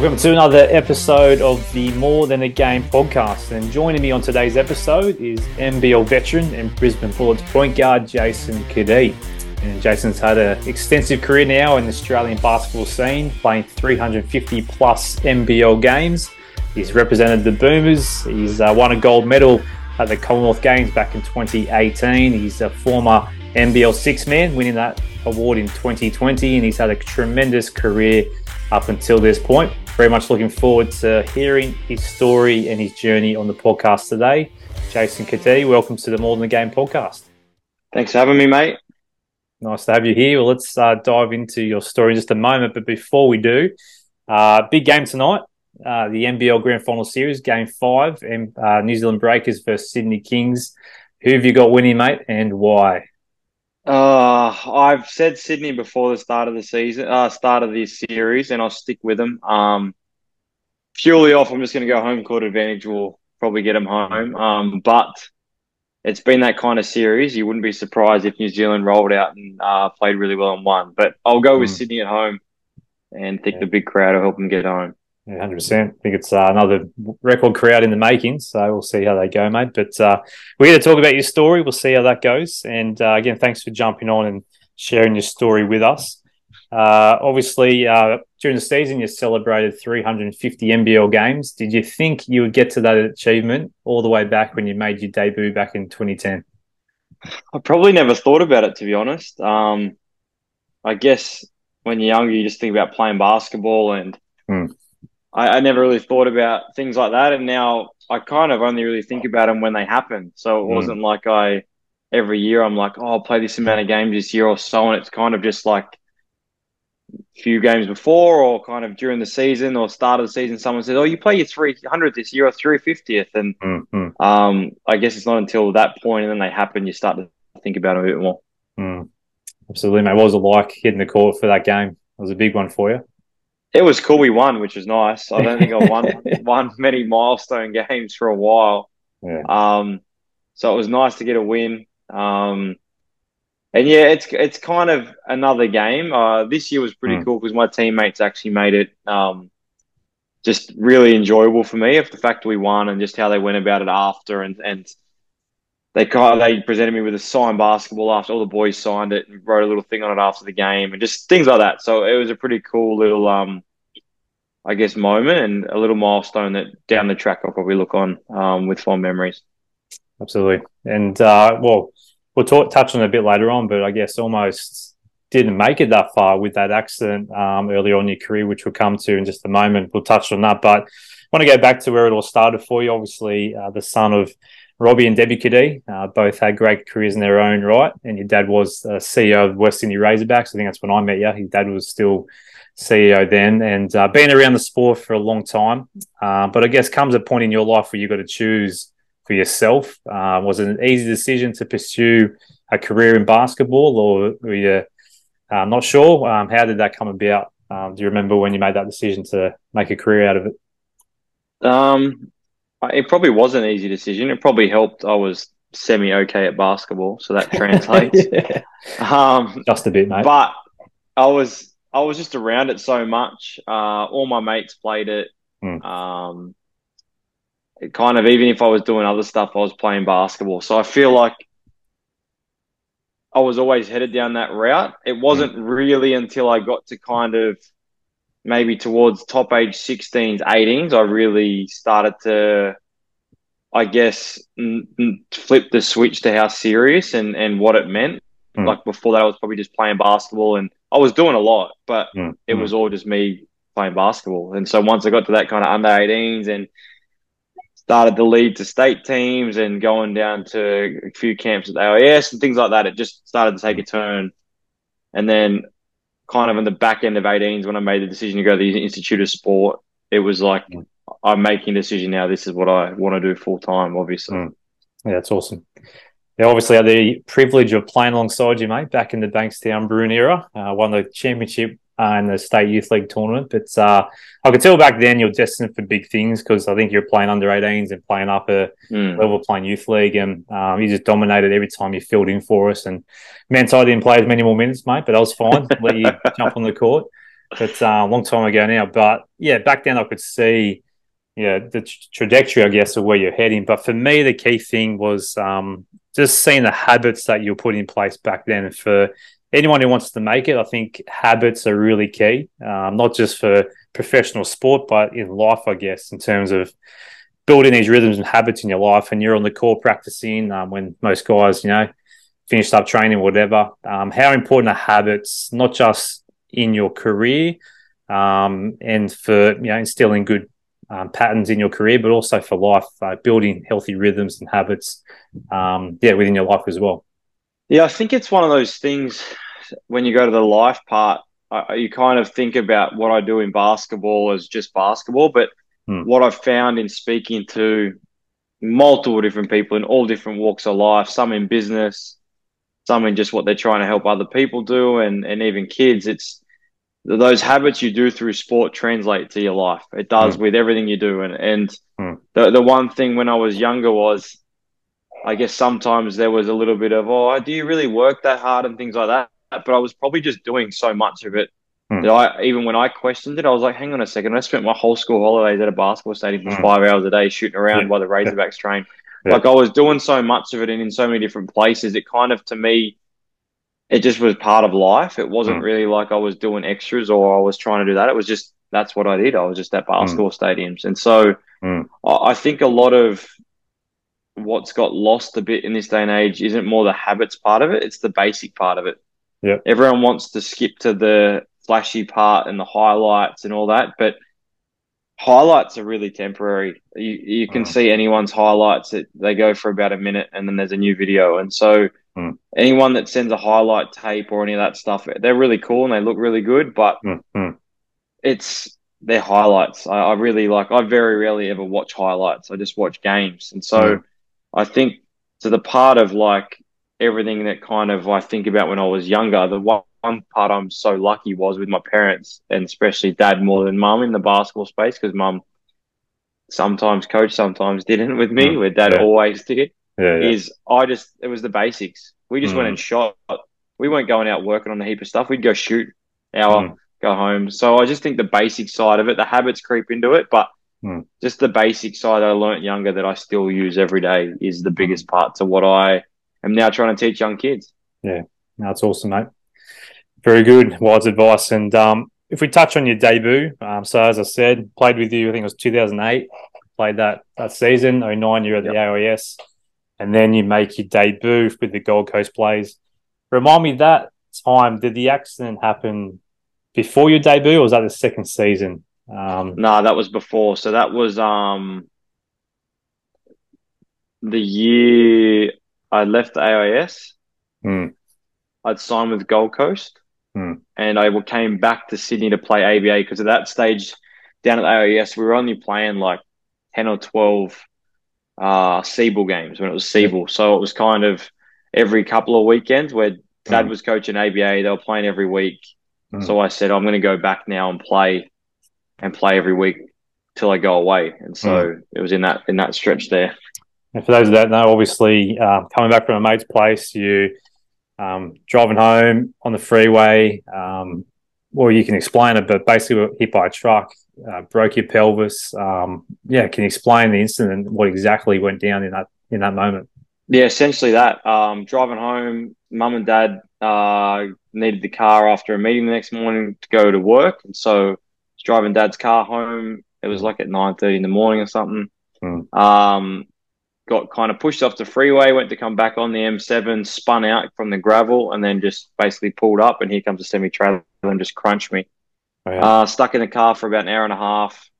Welcome to another episode of the More Than a Game podcast. And joining me on today's episode is NBL veteran and Brisbane Bullets point guard Jason Cadee. And Jason's had an extensive career now in the Australian basketball scene, playing 350 plus NBL games. He's represented the Boomers. He's uh, won a gold medal at the Commonwealth Games back in 2018. He's a former NBL six man, winning that award in 2020, and he's had a tremendous career up until this point. Very much looking forward to hearing his story and his journey on the podcast today. Jason Cadee, welcome to the More Than the Game podcast. Thanks for having me, mate. Nice to have you here. Well, let's uh, dive into your story in just a moment. But before we do, uh, big game tonight. Uh, the NBL Grand Final Series, Game Five, and uh, New Zealand Breakers versus Sydney Kings. Who have you got winning, mate, and why? Uh, I've said Sydney before the start of the season, uh, start of this series, and I'll stick with them. Um, purely off, I'm just going to go home court advantage. We'll probably get them home. Um, but it's been that kind of series. You wouldn't be surprised if New Zealand rolled out and uh, played really well and won. But I'll go with mm. Sydney at home and think yeah. the big crowd will help them get home. Yeah, 100%. I think it's uh, another record crowd in the making. So we'll see how they go, mate. But uh, we're here to talk about your story. We'll see how that goes. And uh, again, thanks for jumping on and sharing your story with us. Uh, obviously, uh, during the season, you celebrated 350 NBL games. Did you think you would get to that achievement all the way back when you made your debut back in 2010? I probably never thought about it, to be honest. Um, I guess when you're younger, you just think about playing basketball and. Hmm I, I, never really thought about things like that, and now I kind of only really think about them when they happen. So it mm. wasn't like I every year I'm like, oh, I'll play this amount of games this year or so, and it's kind of just like a few games before or kind of during the season or start of the season, someone says, oh, you play your 300th this year or 350th, and mm-hmm. um, I guess it's not until that point and then they happen you start to think about them a bit more. Mm. Absolutely, mate. What was it like hitting the court for that game? It was a big one for you. It was cool. We won, which was nice. I don't think I won won many milestone games for a while. Yeah. Um, so it was nice to get a win. Um, and yeah, it's it's kind of another game. Uh, this year was pretty mm. cool because my teammates actually made it um, just really enjoyable for me. Of the fact we won and just how they went about it after, and and they they presented me with a signed basketball after all the boys signed it and wrote a little thing on it after the game and just things like that. So it was a pretty cool little, um, I guess, moment and a little milestone that down the track I'll probably look on um, with fond memories. Absolutely, and uh, well, we'll talk, touch on it a bit later on, but I guess almost didn't make it that far with that accident um, earlier on in your career, which we'll come to in just a moment. We'll touch on that, but I want to go back to where it all started for you. Obviously, uh, the son of Robbie and Debbie Cadee uh, both had great careers in their own right, and your dad was uh, CEO of West Sydney Razorbacks. I think that's when I met you. His dad was still CEO then, and uh, been around the sport for a long time. Uh, but I guess comes a point in your life where you've got to choose for yourself. Uh, was it an easy decision to pursue a career in basketball, or were you uh, not sure? Um, how did that come about? Um, do you remember when you made that decision to make a career out of it? Um, it probably was an easy decision. It probably helped. I was semi okay at basketball, so that translates. yeah. um, just a bit, mate. But I was I was just around it so much. Uh, all my mates played it. Mm. Um, it kind of even if I was doing other stuff, I was playing basketball. So I feel like I was always headed down that route. It wasn't mm. really until I got to kind of maybe towards top age 16s, 18s, I really started to, I guess, n- n- flip the switch to how serious and, and what it meant. Mm. Like before that, I was probably just playing basketball and I was doing a lot, but mm. it was all just me playing basketball. And so once I got to that kind of under 18s and started to lead to state teams and going down to a few camps at AIS and things like that, it just started to take a turn. And then kind of in the back end of 18s when I made the decision to go to the Institute of Sport, it was like mm. I'm making a decision now. This is what I want to do full time, obviously. Mm. Yeah, that's awesome. Yeah, obviously had the privilege of playing alongside you, mate, back in the Bankstown Bruin era. Uh, won the championship uh, in the state youth league tournament. But uh, I could tell back then you're destined for big things because I think you're playing under 18s and playing up a mm. level playing youth league, and um, you just dominated every time you filled in for us. And meant I didn't play as many more minutes, mate, but I was fine. let you jump on the court. but uh, a long time ago now. But yeah, back then I could see, yeah, the tra- trajectory, I guess, of where you're heading. But for me, the key thing was um, just seeing the habits that you put in place back then. For anyone who wants to make it, I think habits are really key, um, not just for professional sport, but in life, I guess, in terms of building these rhythms and habits in your life. And you're on the court practicing um, when most guys, you know, finished up training, whatever. Um, how important are habits, not just in your career um, and for you know instilling good um, patterns in your career, but also for life, uh, building healthy rhythms and habits, um, yeah, within your life as well. Yeah, I think it's one of those things when you go to the life part, uh, you kind of think about what I do in basketball as just basketball, but hmm. what I've found in speaking to multiple different people in all different walks of life, some in business, some in just what they're trying to help other people do, and and even kids, it's those habits you do through sport translate to your life. It does mm. with everything you do. And and mm. the the one thing when I was younger was, I guess sometimes there was a little bit of oh, do you really work that hard and things like that. But I was probably just doing so much of it mm. that I even when I questioned it, I was like, hang on a second, I spent my whole school holidays at a basketball stadium for hmm. five hours a day shooting around yeah. while the Razorbacks train. Yeah. Like I was doing so much of it and in so many different places, it kind of to me it just was part of life. It wasn't mm. really like I was doing extras or I was trying to do that. It was just that's what I did. I was just at basketball stadiums, and so. I think a lot of what's got lost a bit in this day and age isn't more the habits part of it; it's the basic part of it. Yeah, everyone wants to skip to the flashy part and the highlights and all that, but highlights are really temporary. You you can mm. see anyone's highlights; that they go for about a minute, and then there's a new video, and so Mm. Anyone that sends a highlight tape or any of that stuff, they're really cool and they look really good, but mm. it's their highlights. I, I, really like. I very rarely ever watch highlights. I just watch games, and so mm. I think to the part of like everything that kind of I think about when I was younger. The one, one part I'm so lucky was with my parents, and especially dad more than mum in the basketball space because mum sometimes coached, sometimes didn't with me, mm. where dad yeah. always did yeah, yeah. is I just it was the basics. We just mm. went and shot. We weren't going out working on a heap of stuff. We'd go shoot, hour, mm. go home. So I just think the basic side of it, the habits creep into it, but mm. just the basic side I learnt younger that I still use every day is the biggest mm. part to what I am now trying to teach young kids. Yeah, that's awesome, mate. Very good, wise advice. And um, if we touch on your debut, um, so as I said, played with you. I think it was 2008. Played that that season. 09, you're at yep. the AIS and then you make your debut with the Gold Coast Blaze. Remind me that time, did the accident happen before your debut or was that the second season? Um, no, that was before. So that was um, the year I left the AIS. Hmm. I'd signed with Gold Coast hmm. and I came back to Sydney to play ABA because at that stage down at AIS, we were only playing like 10 or 12 uh, SEABL games when it was SEABL. So it was kind of every couple of weekends where Dad mm. was coaching ABA. They were playing every week. Mm. So I said, I'm going to go back now and play and play every week till I go away. And so mm. it was in that in that stretch there. And for those that know, obviously uh, coming back from a mate's place, you um, driving home on the freeway. Um, well, you can explain it, but basically, we hit by a truck uh, broke your pelvis. Um, yeah, can you explain the incident and what exactly went down in that in that moment? Yeah, essentially that. Um, driving home, mum and dad uh, needed the car after a meeting the next morning to go to work, and so driving dad's car home. It was like at nine thirty in the morning or something. Mm. Um, got kind of pushed off the freeway, went to come back on the M7, spun out from the gravel, and then just basically pulled up. And here comes a semi trailer and just crunched me. Oh, yeah. uh, stuck in the car for about an hour and a half.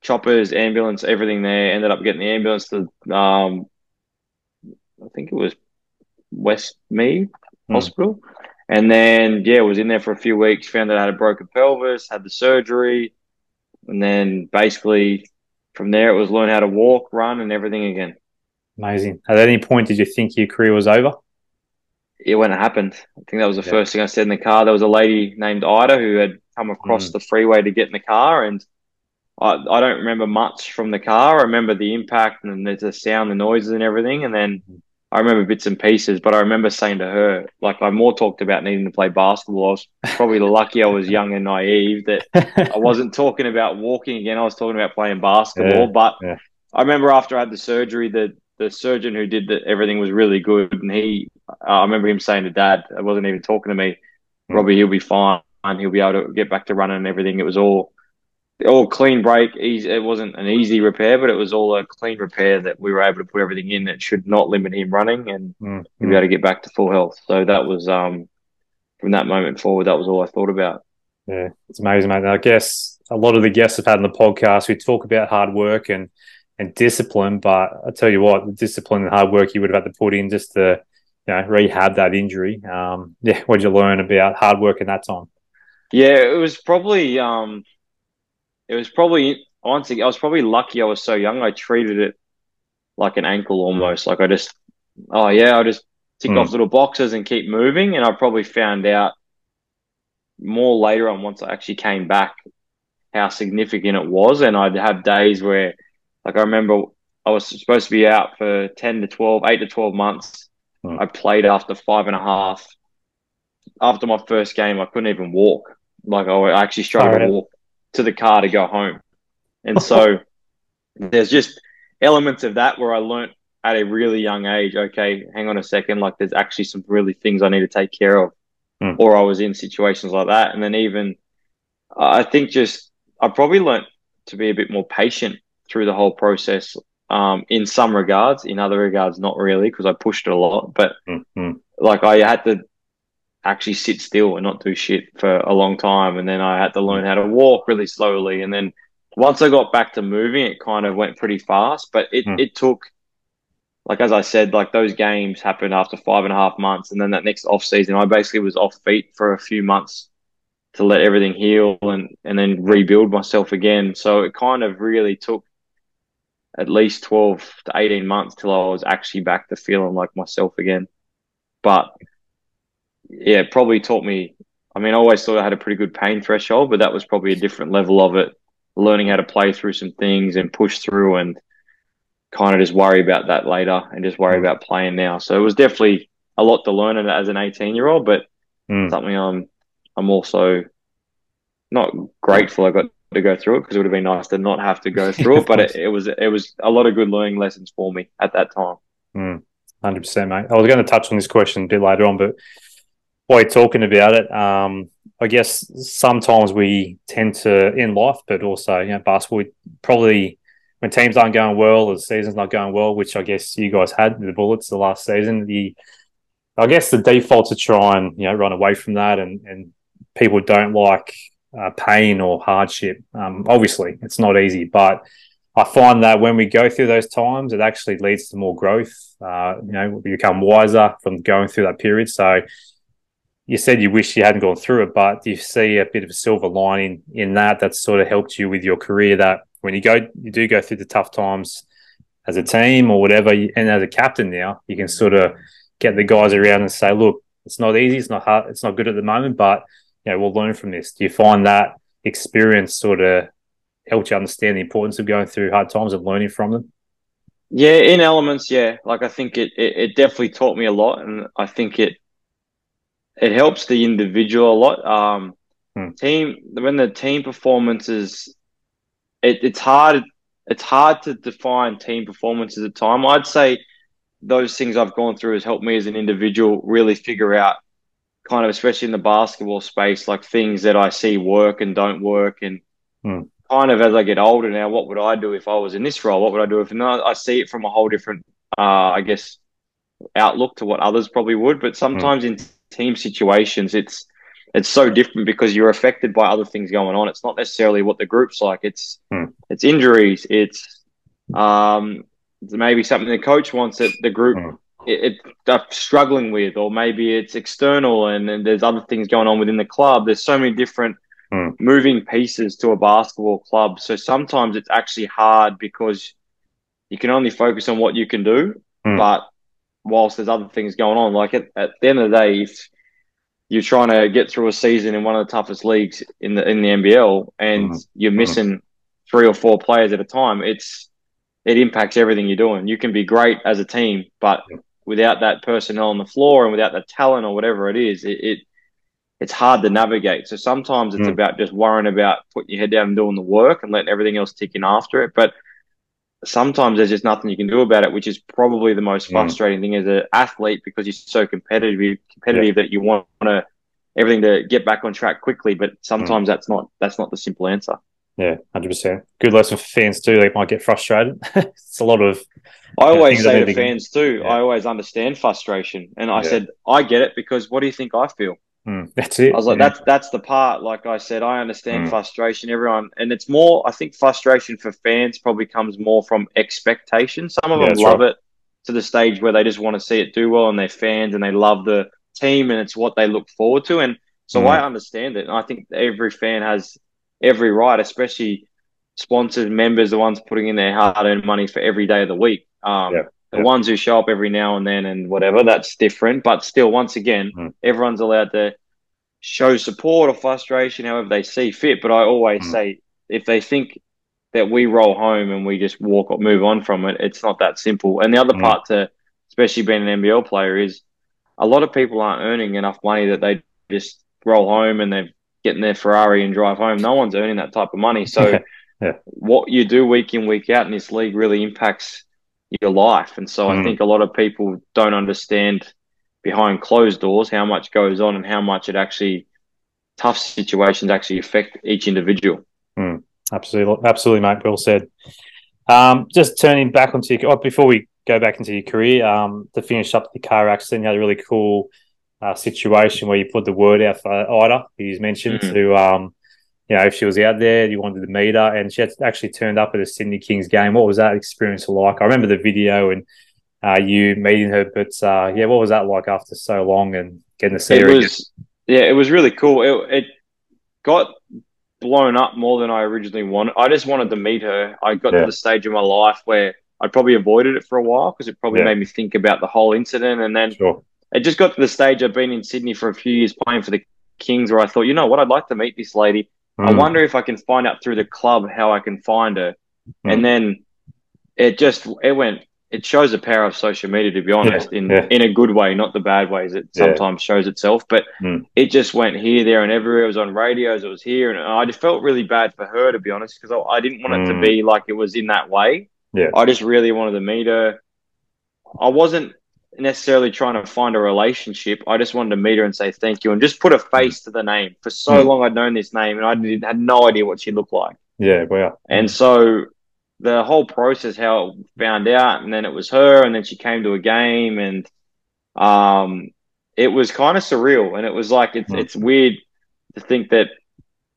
Choppers, ambulance, everything there. Ended up getting the ambulance to, um, I think it was Westmead mm. Hospital. And then, yeah, was in there for a few weeks, found out I had a broken pelvis, had the surgery. And then basically from there, it was learn how to walk, run, and everything again. Amazing. At any point, did you think your career was over? yeah, when it happened, I think that was the yeah. first thing I said in the car. There was a lady named Ida who had come across mm. the freeway to get in the car, and I, I don't remember much from the car. I remember the impact and the, the sound, the noises, and everything. And then I remember bits and pieces, but I remember saying to her, like, I more talked about needing to play basketball. I was probably lucky I was young and naive that I wasn't talking about walking again. I was talking about playing basketball. Yeah, but yeah. I remember after I had the surgery, the the surgeon who did everything was really good, and he, uh, I remember him saying to Dad, I wasn't even talking to me, mm. Robbie, he'll be fine, he'll be able to get back to running and everything. It was all all clean break. Easy, it wasn't an easy repair, but it was all a clean repair that we were able to put everything in that should not limit him running and mm, be able to get back to full health. So that was um, from that moment forward, that was all I thought about. Yeah, it's amazing, mate. And I guess a lot of the guests have had on the podcast, we talk about hard work and and discipline, but I tell you what, the discipline and hard work you would have had to put in just to you know rehab that injury. Um, yeah, what did you learn about hard work in that time? Yeah, it was probably um, it was probably honestly, I was probably lucky I was so young. I treated it like an ankle almost. Like I just, oh yeah, I just tick mm. off little boxes and keep moving. And I probably found out more later on once I actually came back how significant it was. And I'd have days where, like, I remember I was supposed to be out for 10 to 12, 8 to 12 months. Mm. I played after five and a half. After my first game, I couldn't even walk. Like, I actually struggled right. to walk to the car to go home. And so there's just elements of that where I learned at a really young age, okay, hang on a second, like there's actually some really things I need to take care of. Mm. Or I was in situations like that. And then even I think just I probably learned to be a bit more patient through the whole process. Um, in some regards, in other regards, not really, because I pushed it a lot. But mm-hmm. like I had to actually sit still and not do shit for a long time. And then I had to learn how to walk really slowly. And then once I got back to moving, it kind of went pretty fast. But it, mm. it took, like as I said, like those games happened after five and a half months. And then that next off season, I basically was off feet for a few months to let everything heal and, and then rebuild myself again. So it kind of really took at least 12 to 18 months till I was actually back to feeling like myself again. But yeah, probably taught me. I mean, I always thought I had a pretty good pain threshold, but that was probably a different level of it. Learning how to play through some things and push through, and kind of just worry about that later, and just worry mm. about playing now. So it was definitely a lot to learn as an eighteen-year-old, but mm. something I'm I'm also not grateful I got to go through it because it would have been nice to not have to go through it. But it, it, was it was a lot of good learning lessons for me at that time. Mm. Hundred percent, mate. I was going to touch on this question a bit later on, but while talking about it, um, I guess sometimes we tend to in life, but also you know basketball. Probably when teams aren't going well, or the season's not going well, which I guess you guys had the Bullets the last season. The I guess the default to try and you know run away from that, and and people don't like uh, pain or hardship. Um, obviously, it's not easy, but I find that when we go through those times, it actually leads to more growth. Uh, you know, we become wiser from going through that period. So you said you wish you hadn't gone through it, but do you see a bit of a silver lining in that that's sort of helped you with your career that when you go, you do go through the tough times as a team or whatever, and as a captain now, you can sort of get the guys around and say, look, it's not easy, it's not hard, it's not good at the moment, but you know, we'll learn from this. Do you find that experience sort of helped you understand the importance of going through hard times and learning from them? Yeah, in elements, yeah. Like I think it, it, it definitely taught me a lot, and I think it it helps the individual a lot. Um, hmm. Team when the team performances, it, it's hard. It's hard to define team performances at time. I'd say those things I've gone through has helped me as an individual really figure out, kind of especially in the basketball space, like things that I see work and don't work, and hmm. kind of as I get older now, what would I do if I was in this role? What would I do if? And I see it from a whole different, uh, I guess, outlook to what others probably would. But sometimes hmm. in team situations, it's it's so different because you're affected by other things going on. It's not necessarily what the group's like. It's hmm. it's injuries. It's um, maybe something the coach wants that the group hmm. it, it struggling with, or maybe it's external and, and, there's other things going on within the club. There's so many different hmm. moving pieces to a basketball club. So sometimes it's actually hard because you can only focus on what you can do, hmm. but whilst there's other things going on. Like at, at the end of the day, if you're trying to get through a season in one of the toughest leagues in the in the NBL and mm-hmm. you're missing mm-hmm. three or four players at a time, it's it impacts everything you're doing. You can be great as a team, but without that personnel on the floor and without the talent or whatever it is, it, it it's hard to navigate. So sometimes it's mm. about just worrying about putting your head down and doing the work and letting everything else tick in after it. But sometimes there's just nothing you can do about it, which is probably the most mm. frustrating mm. thing as an athlete because you're so competitive, competitive yeah. that you want to everything to get back on track quickly. But sometimes mm. that's not that's not the simple answer. Yeah, hundred percent. Good lesson for fans too. They might get frustrated. it's a lot of. I always say to fans too. Yeah. I always understand frustration, and I yeah. said I get it because what do you think I feel? Mm, that's it. I was like, yeah. that's that's the part. Like I said, I understand mm. frustration. Everyone, and it's more. I think frustration for fans probably comes more from expectation. Some of them love right. it to the stage where they just want to see it do well, and they're fans and they love the team, and it's what they look forward to. And so mm. I understand it. And I think every fan has every right, especially sponsored members, the ones putting in their hard earned money for every day of the week. Um, yeah. The yeah. ones who show up every now and then and whatever, that's different. But still, once again, mm. everyone's allowed to show support or frustration however they see fit. But I always mm. say if they think that we roll home and we just walk or move on from it, it's not that simple. And the other mm. part to, especially being an NBL player, is a lot of people aren't earning enough money that they just roll home and they're getting their Ferrari and drive home. No one's earning that type of money. So yeah. what you do week in, week out in this league really impacts your life. And so mm. I think a lot of people don't understand behind closed doors how much goes on and how much it actually tough situations actually affect each individual. Mm. Absolutely, absolutely, mate. Well said. Um, just turning back onto your, oh, before we go back into your career, um, to finish up the car accident, you had a really cool uh, situation where you put the word out for Ida, who's mentioned mm-hmm. to, um, you know, if she was out there, you wanted to meet her, and she actually turned up at a Sydney Kings game. What was that experience like? I remember the video and uh, you meeting her, but uh, yeah, what was that like after so long and getting to see it her? Was, yeah, it was really cool. It, it, got blown up more than I originally wanted. I just wanted to meet her. I got yeah. to the stage in my life where I probably avoided it for a while because it probably yeah. made me think about the whole incident, and then. Sure it just got to the stage I've been in Sydney for a few years playing for the Kings where I thought, you know what, I'd like to meet this lady. Mm. I wonder if I can find out through the club how I can find her. Mm. And then it just it went it shows the power of social media to be honest, yeah, in yeah. in a good way, not the bad ways it sometimes yeah. shows itself. But mm. it just went here, there, and everywhere. It was on radios, it was here, and I just felt really bad for her to be honest, because I, I, didn't want it to mm. be like it was in that way. Yeah. I just really wanted to meet her. I wasn't necessarily trying to find a relationship. I just wanted to meet her and say thank you and just put a face to the name. For so mm. long, I'd known this name and I did, had no idea what she looked like. Yeah, wow. And so the whole process, how it found out, and then it was her, and then she came to a game, and um, it was kind of surreal. And it was like it's mm. it's weird to think that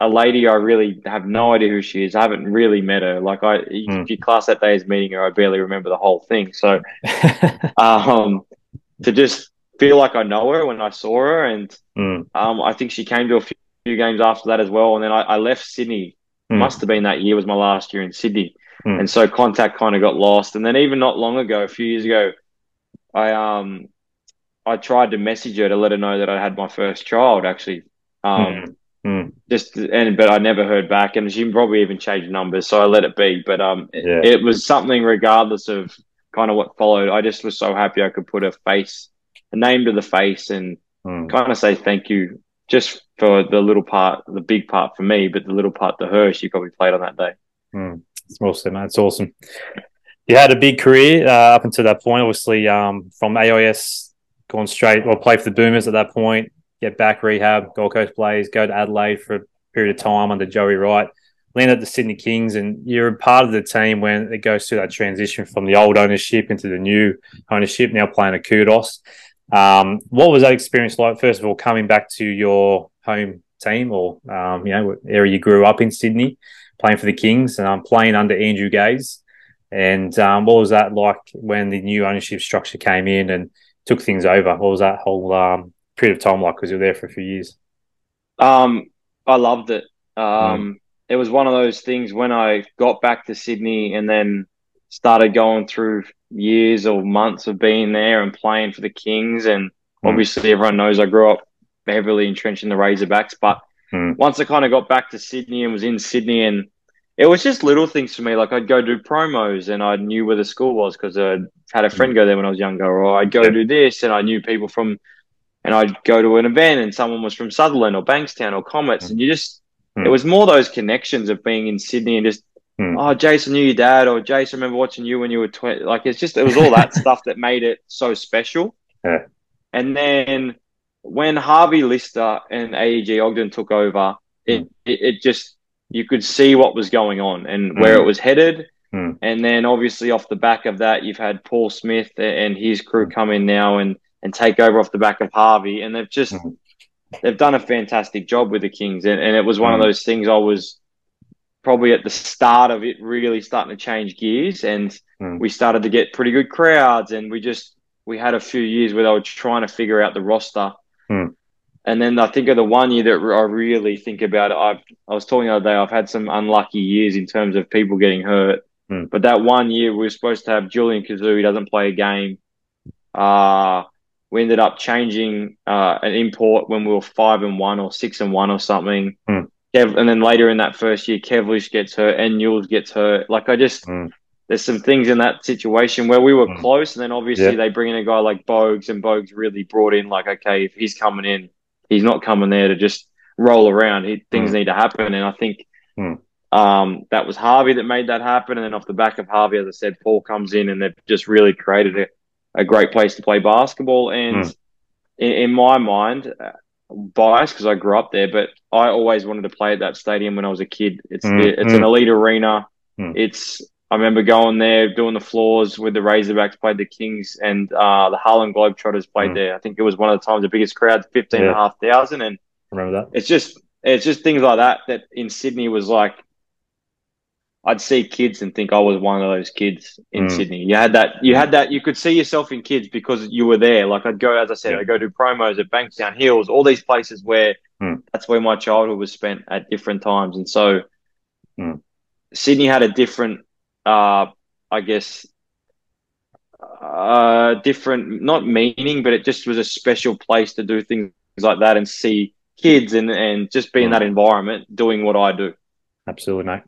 a lady I really have no idea who she is. I haven't really met her. Like I, mm. if you class that day as meeting her, I barely remember the whole thing. So, um, to just feel like I know her when I saw her, and mm. um, I think she came to a few, games after that as well. And then I, I left Sydney. Mm. Must have been that year was my last year in Sydney, hmm. and so contact kind of got lost. And then even not long ago, a few years ago, I um I tried to message her to let her know that I had my first child actually. Um, hmm. Mm. Just and but I never heard back, and she probably even changed numbers, so I let it be. But um, yeah. it, it, was something regardless of kind of what followed. I just was so happy I could put a face, a name to the face, and mm. kind of say thank you just for the little part, the big part for me, but the little part to her, she probably played on that day. Mm. It's awesome, man. It's awesome. You had a big career uh, up until that point, obviously, um, from AIS, gone straight, well, played for the Boomers at that point, get back rehab, Gold Coast Blaze, go to Adelaide for a period of time under Joey Wright, land at the Sydney Kings, and you're a part of the team when it goes through that transition from the old ownership into the new ownership, now playing a Qudos. Um, what was that experience like? First of all, coming back to your home team or um, you know area you grew up in Sydney, playing for the Kings, and um, playing under Andrew Gaze. And um, what was that like when the new ownership structure came in and took things over? What was that whole um, period of time like because you're there for a few years? Um, I loved it. Um, mm. It was one of those things when I got back to Sydney and then started going through years or months of being there and playing for the Kings. And mm. obviously, everyone knows I grew up heavily entrenched in the Razorbacks. But mm. once I kind of got back to Sydney and was in Sydney and it was just little things for me. Like I'd go do promos and I knew where the school was because I had a friend go there when I was younger, or I'd go Yeah. do this and I knew people from, and I'd go to an event and someone was from Sutherland or Bankstown or Comets, and you just Mm. it was more those connections of being in Sydney and just Mm. oh Jason knew your dad or Jason remember watching you when you were twenty. Like it's just it was all that stuff that made it so special. Yeah. And then when Harvey Lister and AEG Ogden took over, it, Mm. it, it just you could see what was going on and where Mm. it was headed. Mm. And then obviously off the back of that, you've had Paul Smith and his crew Mm. come in now and and take over off the back of Harvey, and they've just Mm. they've done a fantastic job with the Kings, and, and it was one of Mm. those things I was probably at the start of it really starting to change gears, and Mm. we started to get pretty good crowds, and we just we had a few years where they were trying to figure out the roster. Mm. And then I think of the one year that I really think about it. I've, I was talking the other day. I've had some unlucky years in terms of people getting hurt. Mm. But that one year we were supposed to have Julian Khazzouh. He doesn't play a game. Uh, we ended up changing uh, an import when we were five and one or six and one or something. Mm. Kev, and then later in that first year, Kev Lisch gets hurt and Newells gets hurt. Like I just, Mm. there's some things in that situation where we were Mm. close, and then obviously they bring in a guy like Bogut, and Bogut really brought in like, okay, if he's coming in, he's not coming there to just roll around. He, things Mm. need to happen, and I think Mm. um, that was Harvey that made that happen. And then off the back of Harvey, as I said, Paul comes in, and they've just really created a, a great place to play basketball. And Mm. in, in my mind, uh, biased because I grew up there, but I always wanted to play at that stadium when I was a kid. It's Mm, it's an mm. elite arena. Mm. It's I remember going there, doing the floors with the Razorbacks, played the Kings, and uh, the Harlem Globetrotters played Mm. there. I think it was one of the times the biggest crowd, fifteen and a half thousand, and Remember that? it's just it's just things like that that in Sydney was like I'd see kids and think I was one of those kids in Mm. Sydney. You had that you had that you could see yourself in kids because you were there. Like I'd go as I said, Yeah. I'd go do promos at Bankstown Hills, all these places where Mm. that's where my childhood was spent at different times. And so Mm. Sydney had a different uh I guess uh different not meaning, but it just was a special place to do things like that and see kids and, and just be in Mm. that environment doing what I do. Absolutely, mate.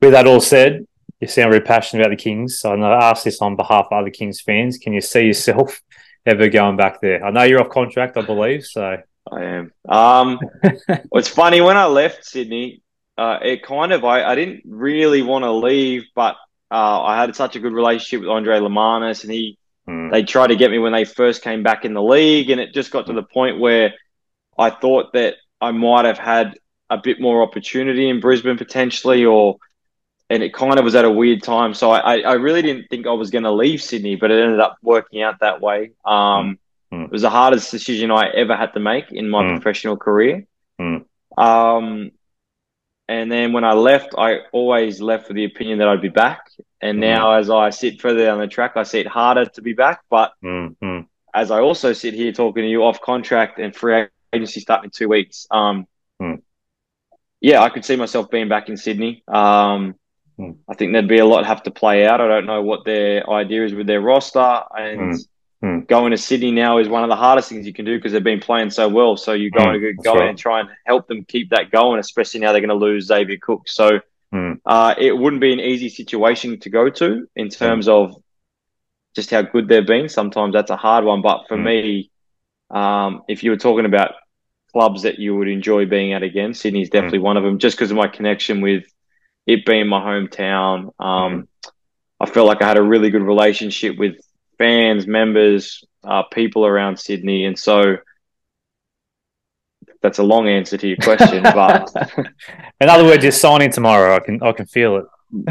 With that all said, you sound very passionate about the Kings. So I'm going to ask this on behalf of other Kings fans. Can you see yourself ever going back there? I know you're off contract, I believe. So I am. Um, it's funny when I left Sydney, uh, it kind of I, I didn't really want to leave, but uh, I had such a good relationship with Andrej Lemanis, and he mm, they tried to get me when they first came back in the league, and it just got to the point where I thought that I might have had a bit more opportunity in Brisbane potentially, or and it kind of was at a weird time. So I, I really didn't think I was going to leave Sydney, but it ended up working out that way. Um, Mm. It was the hardest decision I ever had to make in my Mm. professional career. Mm. Um, and then when I left, I always left with the opinion that I'd be back. And Mm. now, as I sit further down the track, I see it harder to be back. But mm, mm, as I also sit here talking to you off contract and free agency starting in two weeks, um, Mm. yeah, I could see myself being back in Sydney. Um, Mm. I think there'd be a lot have to play out. I don't know what their idea is with their roster, and Mm. Mm. going to Sydney now is one of the hardest things you can do because they've been playing so well. So you go Mm, and go right. and try and help them keep that going, especially now they're going to lose Xavier Cooks. So Mm. uh, it wouldn't be an easy situation to go to in terms of just how good they've been. Sometimes that's a hard one, but for Mm. me, um, if you were talking about clubs that you would enjoy being at again, Sydney's Mm. definitely one of them, just because of my connection with it being my hometown. Um, I felt like I had a really good relationship with fans, members, uh, people around Sydney, and so that's a long answer to your question, but In other words, you're signing tomorrow. I can I can feel it.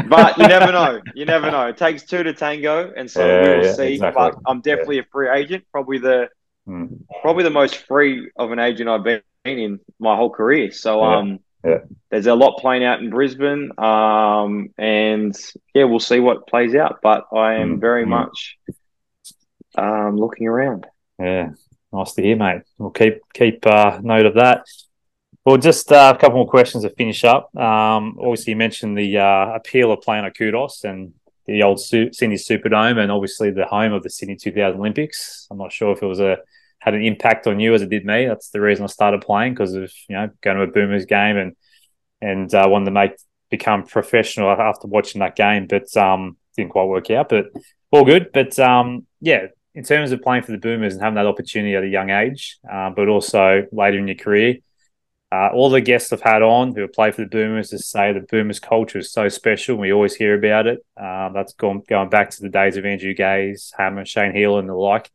but you never know. You never know. It takes two to tango, and so Yeah, we will yeah, see. exactly. But I'm definitely a free agent. Probably the Mm. probably the most free of an agent I've been in my whole career. So Yeah, um, yeah. there's a lot playing out in Brisbane. Um, and yeah, we'll see what plays out. But I am Mm, very mm. much um looking around. Yeah, nice to hear, mate. We'll keep keep uh, note of that. Well, just uh, a couple more questions to finish up. Um, obviously, you mentioned the uh, appeal of playing at Qudos and the old Su- Sydney Superdome, and obviously the home of the Sydney 2000 Olympics. I'm not sure if it was a had an impact on you as it did me. That's the reason I started playing because of you know going to a Boomers game and and uh, wanted to make become professional after watching that game, but um, didn't quite work out. But all good. But um, yeah, in terms of playing for the Boomers and having that opportunity at a young age, uh, but also later in your career, uh, all the guests I've had on who have played for the Boomers just say the Boomers culture is so special. We always hear about it. Um, that's gone, going back to the days of Andrew Gaze, Hammer, Shane Heal, and the like.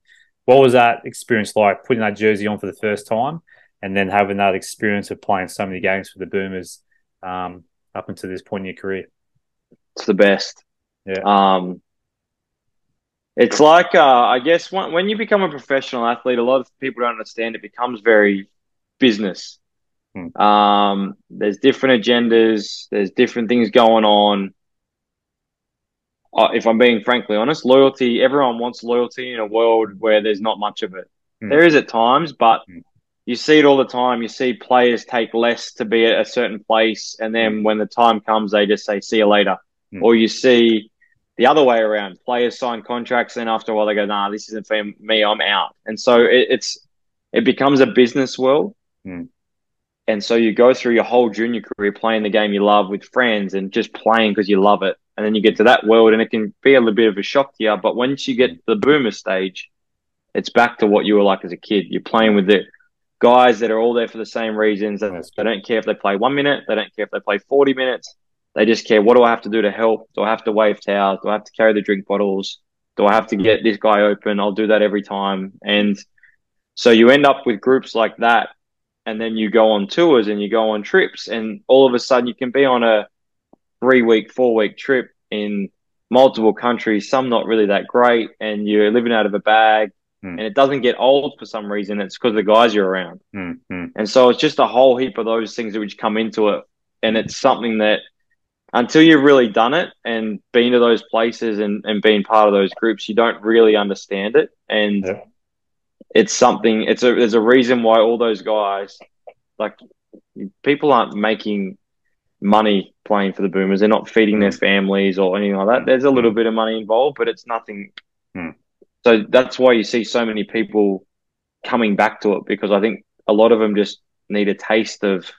What was that experience like putting that jersey on for the first time and then having that experience of playing so many games for the Boomers um, up until this point in your career? It's the best. Yeah. Um, it's like uh, I guess when, when you become a professional athlete, a lot of people don't understand it becomes very business. Hmm. Um, there's different agendas. There's different things going on. Uh, if I'm being frankly honest, loyalty. Everyone wants loyalty in a world where there's not much of it. Hmm. There is at times, but Hmm. you see it all the time. You see players take less to be at a certain place, and then when the time comes, they just say, "See you later." Hmm. Or you see the other way around. Players sign contracts, and after a while, they go, "Nah, this isn't for me. I'm out." And so it, it's it becomes a business world. Hmm. And so you go through your whole junior career playing the game you love with friends and just playing because you love it. And then you get to that world and it can be a little bit of a shock to you. But once you get to the boomer stage, it's back to what you were like as a kid. You're playing with the guys that are all there for the same reasons. They they don't care if they play one minute. They don't care if they play 40 minutes. They just care, what do I have to do to help? Do I have to wave towels? Do I have to carry the drink bottles? Do I have to get this guy open? I'll do that every time. And so you end up with groups like that. And then you go on tours and you go on trips. And all of a sudden you can be on a three week, four week trip in multiple countries, some not really that great. And you're living out of a bag Hmm. and it doesn't get old for some reason. It's because the guys you're around. Hmm. Hmm. And so it's just a whole heap of those things that which come into it. And it's something that until you've really done it and been to those places and, and been part of those groups, you don't really understand it. And Yeah. it's something, it's a, there's a reason why all those guys, like people aren't making money playing for the Boomers. They're not feeding their families or anything like that. There's a little bit of money involved, but it's nothing. Hmm. So that's why you see so many people coming back to it because I think a lot of them just need a taste of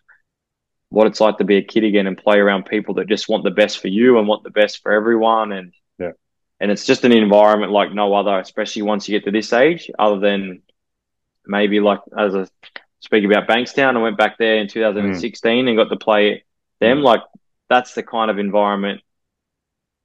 what it's like to be a kid again and play around people that just want the best for you and want the best for everyone and Yeah. and it's just an environment like no other especially once you get to this age other than maybe like as I speak about Bankstown I went back there in 2016 and got to play them like that's the kind of environment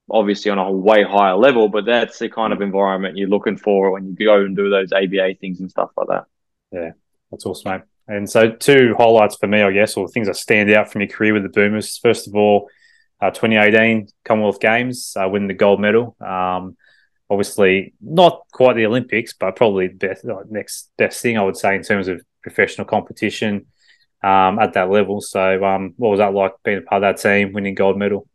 obviously on a way higher level but that's the kind of environment you're looking for when you go and do those ABA things and stuff like that Yeah, That's awesome, mate. And so, two highlights for me, I guess, or things that stand out from your career with the Boomers. First of all, uh, 2018 Commonwealth Games, uh, winning the gold medal. Um, obviously, not quite the Olympics, but probably the best, uh, next best thing I would say in terms of professional competition um, at that level. So, um, what was that like being a part of that team, winning gold medal?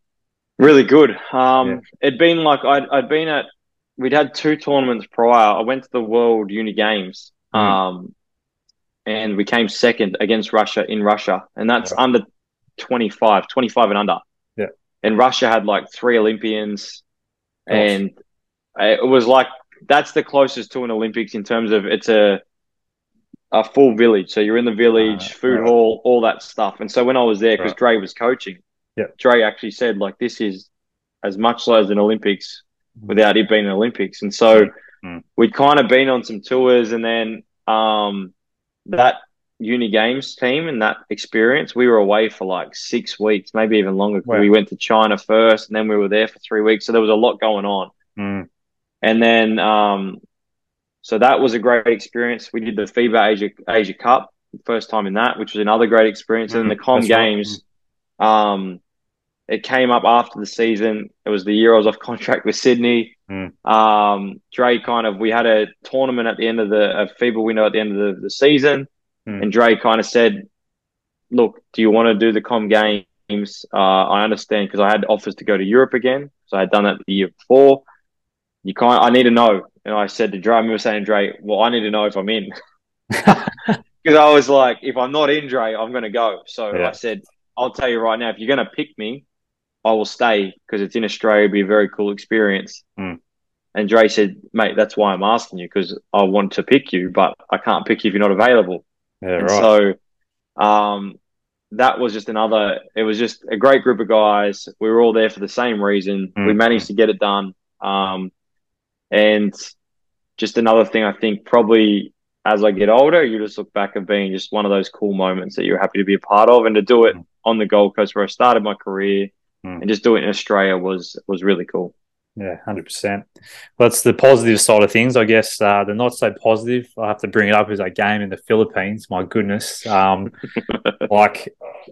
Really good. Um, Yeah. it'd been like I'd I'd been at we'd had two tournaments prior. I went to the World Uni Games, Mm. um, and we came second against Russia in Russia, and that's Yeah. under 25, 25 and under. Yeah. And Russia had like three Olympians, and it was like that's the closest to an Olympics in terms of it's a a full village. So you're in the village, Ah, food right. hall, all that stuff. And so when I was there, because Right. Dre was coaching, Yeah. Dre actually said like this is as much so as an Olympics without it being an Olympics. And so Mm. we'd kind of been on some tours, and then um, that uni games team and that experience, we were away for like six weeks, maybe even longer. Wow. We went to China first, and then we were there for three weeks. So there was a lot going on. Mm. And then, um, so that was a great experience. We did the FIBA Asia Asia Cup, first time in that, which was another great experience. And then the Com that's right. Games, um, it came up after the season. It was the year I was off contract with Sydney. Mm. Um, Dre kind of, we had a tournament at the end of the a FIBA window at the end of the, the season, Mm. and Dre kind of said, "Look, do you want to do the Com Games? Uh, I understand because I had offers to go to Europe again, so I had done that the year before." you can't. I need to know. And I said to Dre, I remember saying to Dre, well, I need to know if I'm in. Because I was like, if I'm not in, Dre, I'm going to go. So Yeah. I said, I'll tell you right now, if you're going to pick me, I will stay because it's in Australia. It'll be a very cool experience. Mm. And Dre said, mate, that's why I'm asking you because I want to pick you, but I can't pick you if you're not available. Yeah, And right. so, um, that was just another. It was just a great group of guys. We were all there for the same reason. Mm. We managed to get it done. Um, and just another thing, I think probably as I get older, you just look back at being just one of those cool moments that you're happy to be a part of, and to do it mm. on the Gold Coast where I started my career, mm. and just do it in Australia was was really cool. Yeah, hundred percent. That's the positive side of things, I guess. Uh, the not so positive, I have to bring it up, is a game in the Philippines. My goodness, um, like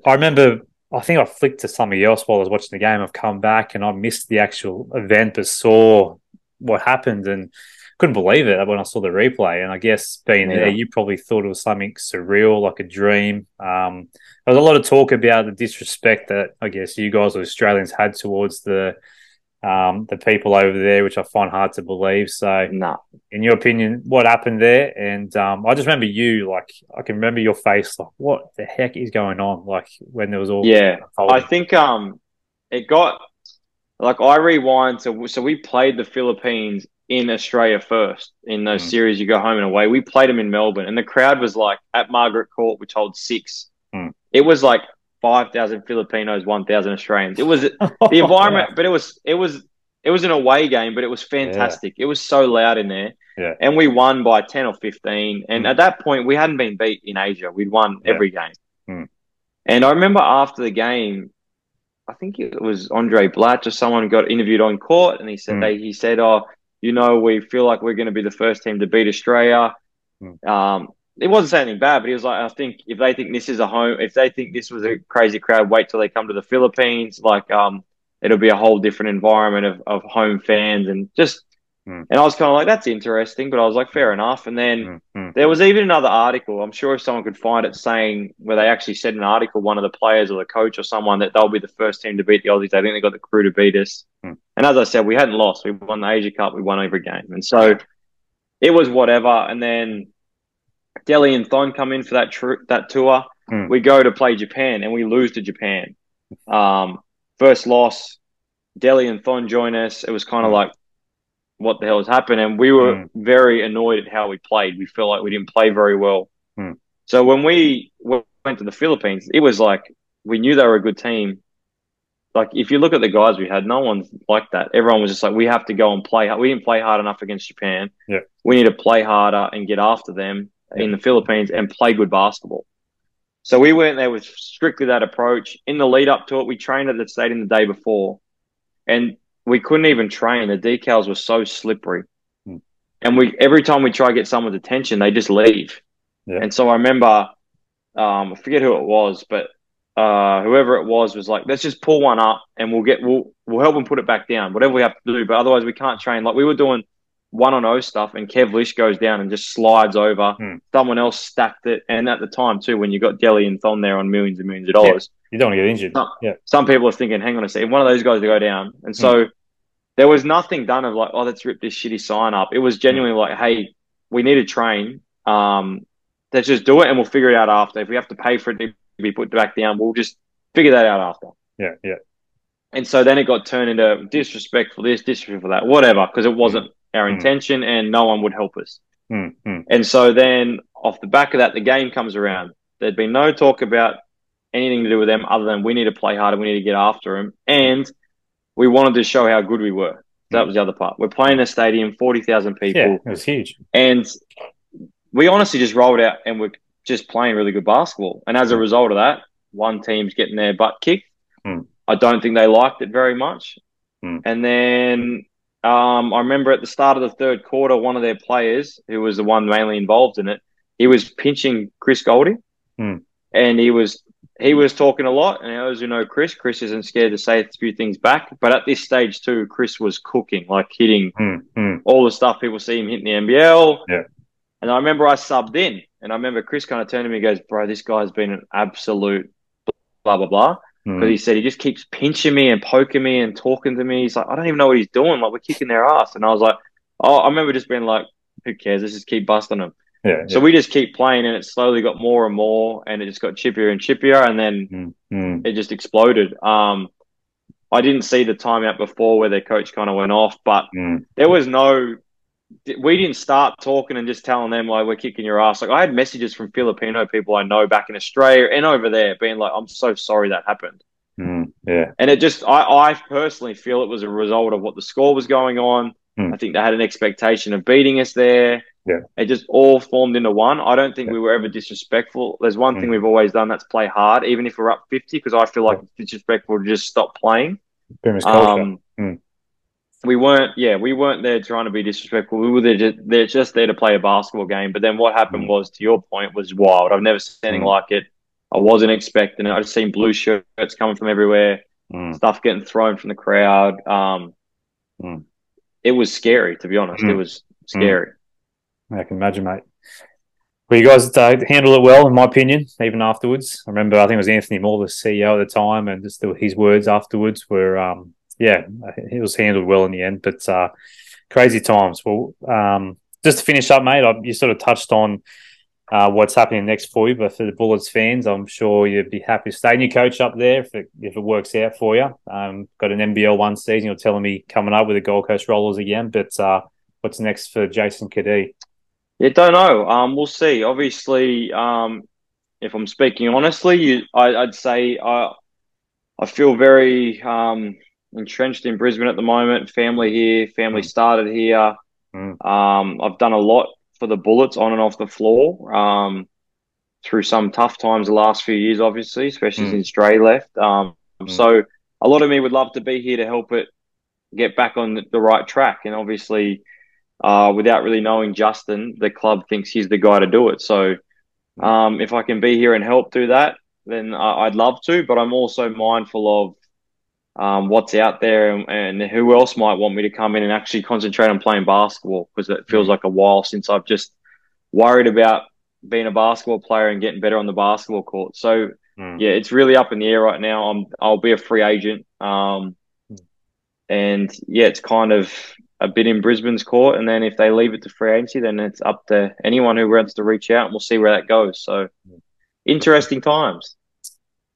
I remember, I think I flicked to something else while I was watching the game. I've come back and I missed the actual event, but saw what happened and couldn't believe it when I saw the replay. And I guess being yeah. there, you probably thought it was something surreal, like a dream. Um, there was a lot of talk about the disrespect that I guess you guys, Australians, had towards the um, the people over there, which I find hard to believe. So, no. in your opinion, what happened there? And um, I just remember you, like, I can remember your face, like, what the heck is going on? Like, when there was all. Yeah. I think um, it got, like, I rewind. So, so we played the Philippines in Australia first in those mm. series. You go home and away. We played them in Melbourne, and the crowd was like at Margaret Court, which holds six. Mm. It was like five thousand Filipinos, one thousand Australians. It was the environment, but it was it was it was an away game, but it was fantastic. Yeah. It was so loud in there. Yeah. And we won by 10 or 15. And mm. at that point, we hadn't been beat in Asia. We'd won yeah. every game. Mm. And I remember after the game, I think it was Andray Blatche or someone got interviewed on court and he said, mm. they, he said, Oh, you know, we feel like we're going to be the first team to beat Australia. Mm. Um, it wasn't saying anything bad, but he was like, I think if they think this is a home, if they think this was a crazy crowd, wait till they come to the Philippines. Like, um, it'll be a whole different environment of, of home fans and just, mm. and I was kind of like, that's interesting, but I was like, fair enough. And then mm. there was even another article. I'm sure if someone could find it saying where they actually said an article, one of the players or the coach or someone that they'll be the first team to beat the Aussies. I think they got the crew to beat us. Mm. And as I said, we hadn't lost. We won the Asia Cup. We won every game. And so it was whatever. And then, Delly and Thon come in for that tr- that tour. Mm. We go to play Japan and we lose to Japan. Um, first loss, Delly and Thon join us. It was kind of mm. like, what the hell has happened? And we were mm. very annoyed at how we played. We felt like we didn't play very well. Hmm. So when we went to the Philippines, it was like we knew they were a good team. Like if you look at the guys we had, no one's like that. Everyone was just like, we have to go and play. We didn't play hard enough against Japan. Yeah, we need to play harder and get after them in the Philippines and play good basketball. So we went there with strictly that approach. In the lead up to it, we trained at the stadium the day before, and we couldn't even train. The decals were so slippery, hmm. and we every time we try to get someone's attention, they just leave. Yeah. And so I remember, um, I forget who it was, but uh, whoever it was was like, let's just pull one up and we'll get we'll we'll help them put it back down, whatever we have to do. But otherwise, we can't train. Like we were doing one on O stuff, and Kev Lisch goes down and just slides over. Hmm. Someone else stacked it, and at the time too, when you got Delly and Thon there on millions and millions of dollars, yeah. you don't want to get injured. Some, yeah, some people are thinking, hang on a second, one of those guys to go down, and so. Hmm. There was nothing done of like, oh, let's rip this shitty sign up. It was genuinely like, hey, we need to train. Um, let's just do it and we'll figure it out after. If we have to pay for it to be put back down, we'll just figure that out after. Yeah, yeah. And so then it got turned into disrespect for this, disrespect for that, whatever, because it wasn't our mm. intention and no one would help us. Mm, mm. And so then off the back of that, the game comes around. There'd been no talk about anything to do with them other than we need to play harder, we need to get after them. And we wanted to show how good we were. That mm. was the other part. We're playing a stadium, 40,000 people. Yeah, it was huge. And we honestly just rolled out and we're just playing really good basketball. And as a mm. result of that, one team's getting their butt kicked. Mm. I don't think they liked it very much. Mm. And then um, I remember at the start of the third quarter, one of their players, who was the one mainly involved in it, he was pinching Chris Goulding, mm. and he was he was talking a lot. And as you know, Chris, Chris isn't scared to say a few things back. But at this stage too, Chris was cooking, like hitting mm. all the stuff people see him hitting the NBL. Yeah. And I remember I subbed in, and I remember Chris kind of turned to me and goes, "Bro, this guy's been an absolute blah blah blah." Because he said he just keeps pinching me and poking me and talking to me. He's like, I don't even know what he's doing. Like we're kicking their ass, and I was like, oh, I remember just being like, who cares? Let's just keep busting them. Yeah, so yeah. we just keep playing, and it slowly got more and more, and it just got chippier and chippier, and then mm. Mm. it just exploded. Um, I didn't see the timeout before where their coach kind of went off, but mm. there was no we didn't start talking and just telling them like we're kicking your ass. Like I had messages from Filipino people I know back in Australia and over there being like, "I'm so sorry that happened." Mm, yeah, and it just I I personally feel it was a result of what the score was going on. Mm. I think they had an expectation of beating us there. Yeah, it just all formed into one. I don't think yeah. we were ever disrespectful. There's one mm. thing we've always done that's play hard, even if we're up fifty, because I feel like it's disrespectful to just stop playing. Um, we weren't yeah we weren't there trying to be disrespectful we were there just, they're just there to play a basketball game but then what happened mm. was to your point was wild i've never seen anything mm. like it i wasn't expecting it i just seen blue shirts coming from everywhere mm. stuff getting thrown from the crowd um, mm. it was scary to be honest it Mm. was scary i can imagine mate well, you guys uh, handled it well, in my opinion, even afterwards. I remember, I think it was Anthony Moore, the CEO at the time, and just the, his words afterwards were um, yeah, it was handled well in the end, but uh, crazy times. Well, um, just to finish up, mate, I, you sort of touched on uh, what's happening next for you, but for the Bullets fans, I'm sure you'd be happy to stay in your coach up there if it, if it works out for you. Um, got an NBL one season, you're telling me coming up with the Gold Coast Rollers again, but uh, what's next for Jason Cadee? Yeah, don't know. Um, we'll see. Obviously, um, if I'm speaking honestly, you, I, would say I, I feel very um, entrenched in Brisbane at the moment. Family here, family mm. started here. Mm. Um, I've done a lot for the Bullets on and off the floor um, through some tough times the last few years, obviously, especially mm. since Dre left. Um, mm. So a lot of me would love to be here to help it get back on the right track. And obviously, uh, without really knowing Justin, the club thinks he's the guy to do it. So mm. um, if I can be here and help do that, then I'd love to. But I'm also mindful of um, what's out there and, and, who else might want me to come in and actually concentrate on playing basketball because it feels like a while since I've just worried about being a basketball player and getting better on the basketball court. So mm. yeah, it's really up in the air right now. I'm I'll be a free agent, um, mm. and yeah, it's kind of a bit in Brisbane's court. And then if they leave it to free agency, then it's up to anyone who wants to reach out, and we'll see where that goes. So hmm. interesting times.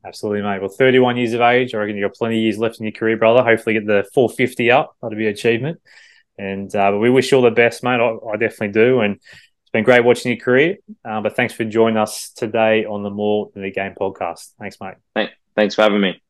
Absolutely, mate. Well, 31 years of age. I reckon you've got plenty of years left in your career, brother. Hopefully, get the 450 up. That'll be an achievement. And uh, but we wish you all the best, mate. I, I, definitely do. And it's been great watching your career. Uh, but thanks for joining us today on the More Than a Game podcast. Thanks, mate. Thanks for having me.